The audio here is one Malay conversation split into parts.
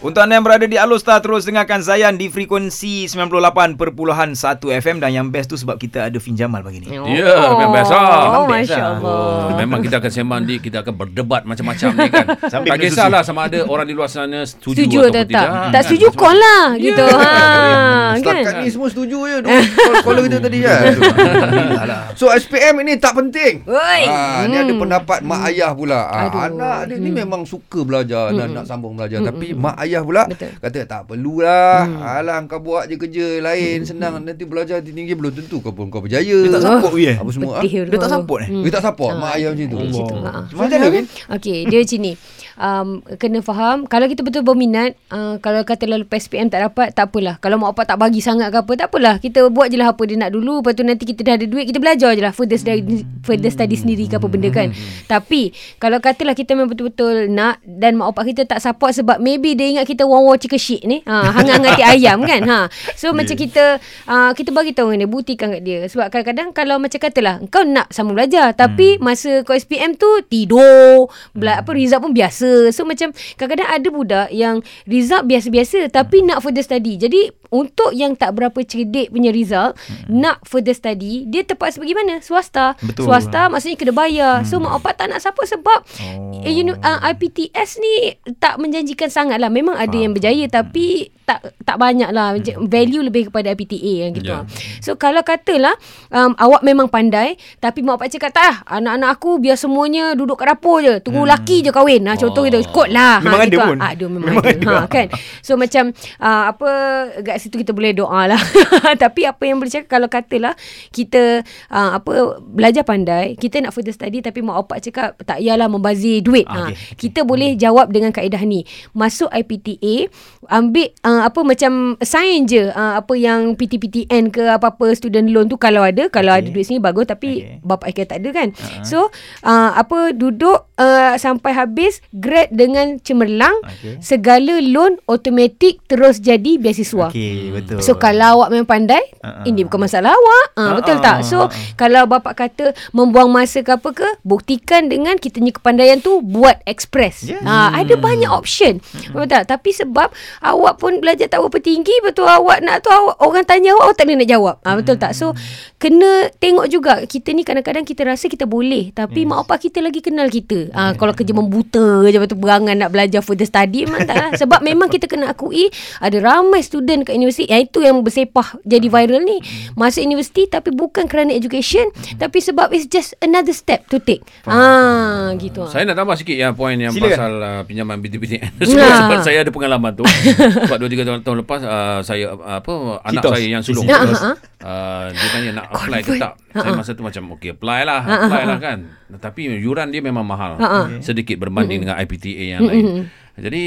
Untuk anda yang berada di Alostar terus dengarkan Zayan di frekuensi 98.1 FM dan yang best tu sebab kita ada Fin Jamal pagi ni. Ya, memang biasa. best Oh, Masya lah. Allah. Oh, memang kita akan sembang di kita akan berdebat macam-macam ni kan. Sambil tak kisahlah sama ada orang di luar sana setuju, Setuju atau tidak. tak? Kan? Tak setuju call lah gitu. Ha, kan? Setakat ni semua setuju je Caller kita tadi kan lah. So SPM ini tak penting Oi. Ha, Ni ada pendapat mak ayah pula ha. Anak dia ni memang suka belajar Nak, nak sambung belajar Tapi mak ayah pula Betul. Kata tak perlulah Alah kau buat je kerja lain Senang nanti belajar tinggi Belum tentu kau pun kau berjaya Dia tak support we eh. Apa semua ha? Betul. Dia tak support eh. Dia tak support Mak Ah, ayah macam tu Macam tu. Ha. Macam mana? Okey, dia macam ni. Um, kena faham. Kalau kita betul berminat uh, kalau kata lepas SPM tak dapat tak apalah. Kalau mak bapak tak bagi sangat ke apa tak apalah. Kita buat je lah apa dia nak dulu. Lepas tu nanti kita dah ada duit kita belajar je lah further study, further study sendiri ke apa benda kan. Tapi kalau katalah kita memang betul-betul nak dan mak bapak kita tak support sebab maybe dia ingat kita wow chicken shit ni. Ha, hangat-hangat hati ayam kan. Ha. so macam kita uh, kita bagi tahu dengan dia buktikan kat dia. Sebab kadang-kadang kalau macam katalah kau nak sama belajar? Tapi masa kau SPM tu tidur. Bela, apa result pun biasa so macam kadang-kadang ada budak yang result biasa-biasa tapi nak further study. Jadi untuk yang tak berapa cerdik punya result nak further study dia terpaksa pergi mana? Swasta. Betul. swasta maksudnya kena bayar. So mak bapak tak nak siapa sebab oh. you know, uh, IPTS ni tak menjanjikan sangat lah memang ada yang berjaya tapi tak tak banyak lah value lebih kepada IPTA yang gitu yeah. so kalau katalah um, awak memang pandai tapi mak bapak cakap tak lah anak-anak aku biar semuanya duduk kat dapur je. Tunggu hmm. laki je kahwin. Ha, contoh Oh. gitu. Kot lah Memang ada gitu. pun. ah, ada memang, Memang ada, ada. Ha, kan? So macam uh, apa kat situ kita boleh doa lah tapi apa yang boleh cakap kalau katalah kita uh, apa belajar pandai kita nak further study tapi mak bapak cakap tak payahlah membazir duit Ah, ha, okey, okey. kita boleh jawab dengan kaedah ni masuk IPTA ambil uh, apa macam sign je uh, apa yang PTPTN ke apa-apa student loan tu kalau ada kalau Okey. ada duit sini bagus tapi Okey. bapak kata tak ada kan uh-huh. so uh, apa duduk uh, sampai habis grade dengan cemerlang Okey. segala loan automatik terus jadi beasiswa Okey, betul. So kalau awak memang pandai uh-uh. Ini bukan masalah awak. Uh, Ah, Betul tak? ah, So ah. kalau bapak kata Membuang masa ke apa ke Buktikan dengan Kita punya kepandaian tu Buat express. Yes. ha, Ada banyak option. Betul tak? Tapi sebab Awak pun belajar tak berapa tinggi Betul awak nak tu awak, Orang tanya awak Awak tak boleh nak jawab. Ha, Betul tak? So Kena tengok juga. Kita ni kadang-kadang Kita rasa kita boleh Tapi mak bapak kita lagi kenal kita. Ha, Kalau kerja membuta je Betul berangan nak belajar Further study Memang tak lah. Sebab memang kita kena akui Ada ramai student kat universiti Yang itu yang bersepah Jadi viral ni Masuk universiti Tapi bukan kerana education Tapi sebab It's just another step to take Ah, gitu ah. Saya nak tambah sikit yang poin yang Silakan. pasal uh, pinjaman BTPTN. sebab, Nah. sebab saya ada pengalaman tu. sebab 2 3 tahun, tahun lepas uh, saya uh, apa anak Kitos. saya yang sulung. Ah, ah. Uh, dia tanya nak apply ke Convert. tak. Ah, Saya masa tu macam okey apply lah, Ah, ah, apply ah, lah kan. Tapi yuran dia memang mahal. Ah, ah. Sedikit berbanding dengan IPTA yang lain. Jadi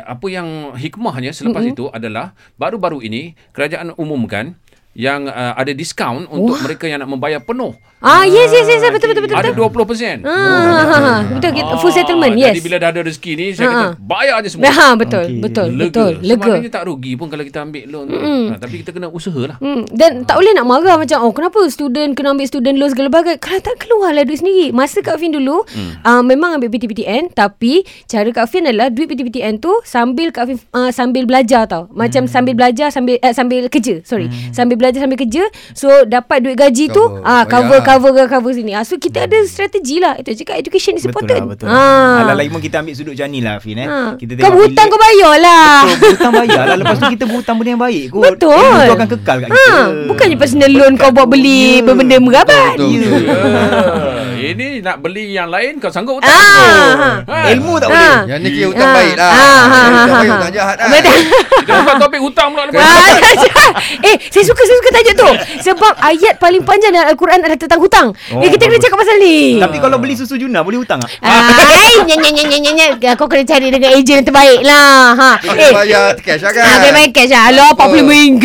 apa yang hikmahnya selepas itu adalah baru-baru ini kerajaan umumkan yang uh, ada diskaun untuk mereka yang nak membayar penuh. Ah, yes, yes, yes. Betul, betul, betul. Ada betul. 20%. Ah, betul. Kita, full settlement, Ah, yes. Jadi bila dah ada rezeki ni saya Ha, kata ha. bayar je semua. Ha, betul, Okey. betul, lega. betul. Lega. Sebenarnya tak rugi pun kalau kita ambil loan tu. Ha, tapi kita kena usaha lah. Hmm, dan tak boleh nak marah macam oh kenapa student kena ambil student loan segala bagai kalau tak keluarlah duit sendiri masa Kak Fin dulu hmm. uh, memang ambil PTPTN tapi cara Kak Fin adalah duit PTPTN tu sambil Kak Fin uh, sambil belajar tau macam Hmm. sambil belajar sambil uh, sambil kerja sorry hmm. sambil belajar sambil kerja so dapat duit gaji tu Cover. ah cover Bayar. cover cover cover sini ah so kita ada strategi lah itu cakap education is Betul important lah, betul. Ah. Alah lain pun kita ambil sudut macam ni lah, Fin. Eh. Ha. Kita Kau berhutang kau bayar lah Betul, berhutang bayar lah. Lepas tu kita berhutang benda yang baik kot. Betul. Ilmu tu akan kekal kat kita. Ha, bukannya personal loan kau buat beli Ya. benda merabat. Betul, Ya. betul. Ya. Ini nak beli yang lain kau sanggup hutang. Ah, Ha. Ilmu tak Ha. boleh. Yang ni kira hutang Ah. baik lah Ah, ah, Hutang ah, baik hutang jahat lah. Kita buka topik hutang pula lepas. Ah, eh, saya suka saya suka tajuk tu. Sebab ayat paling panjang dalam Al-Quran adalah tentang hutang. Oh, eh, kita kena bagus. cakap pasal ni. Tapi kalau beli susu Juna boleh hutang tak? Ah, nya nya nya. Kau kena cari dengan ejen yang terbaik lah. Ha. Kena bayar cash lah kan kena bayar cash lah. Alah, RM45.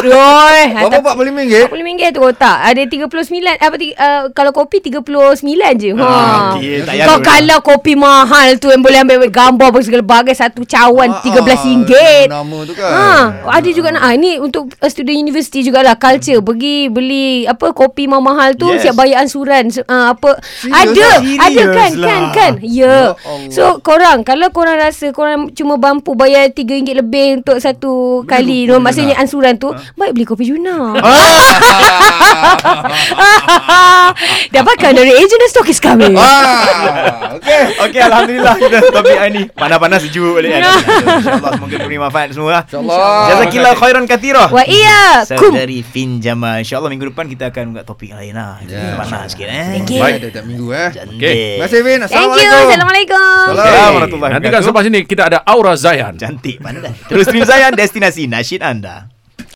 Oi. Berapa RM40? RM40 tu tak. Ada 39 apa ti- uh, kalau kopi 30 je. Ha. Ah, payah Kau kalau kopi mahal tu yang boleh ambil gambar apa segala bagai satu cawan Ah, RM13. ah, Nama tu kan. Ha, ada juga nak ah, ni untuk uh, student university jugalah culture pergi beli apa kopi mahal tu Yes. siap bayar ansuran so, uh, apa Serius ada ada kan kan lah. kan ya Ya yeah. Allah. so korang kalau korang rasa korang cuma mampu bayar RM3 lebih untuk satu kali no, maksudnya ansuran tu baik beli kopi Juna dapatkan dari ejen dan stokis kami Ah, okey. Okey, Alhamdulillah kita topik hari ni panas-panas sejuk balik kan. InsyaAllah semoga diberi manfaat semua. InsyaAllah. Jazakillah khairan kathirah. wa iya kum Saudari Fin Jamal. InsyaAllah minggu depan kita akan buka topik lain lah. Ya. Panas sikit eh. Okey. Baik, dah minggu eh. Cantik. Terima kasih Vin. thank you Assalamualaikum. assalamualaikum Assalamualaikum warahmatullahi Nanti kan selepas ini kita ada Aura Zayan. Cantik pandai. Terus stream Zayan destinasi nasyid anda.